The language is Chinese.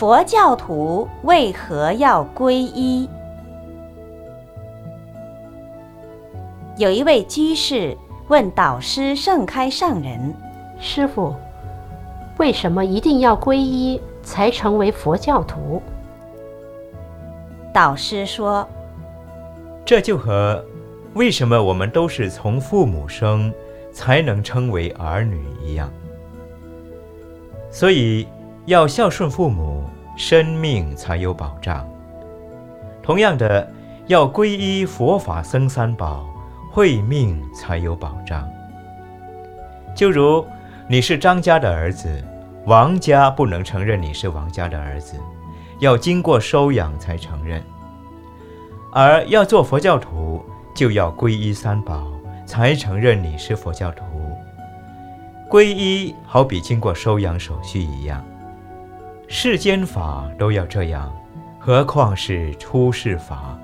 佛教徒为何要皈依？有一位居士问导师盛开上人：“师傅，为什么一定要皈依才成为佛教徒？”导师说：“这就和为什么我们都是从父母生才能称为儿女一样，所以要孝顺父母，生命才有保障。同样的，要皈依佛法僧三宝，慧命才有保障。就如你是张家的儿子，王家不能承认你是王家的儿子。”要经过收养才承认，而要做佛教徒，就要皈依三宝才承认你是佛教徒。皈依好比经过收养手续一样，世间法都要这样，何况是出世法？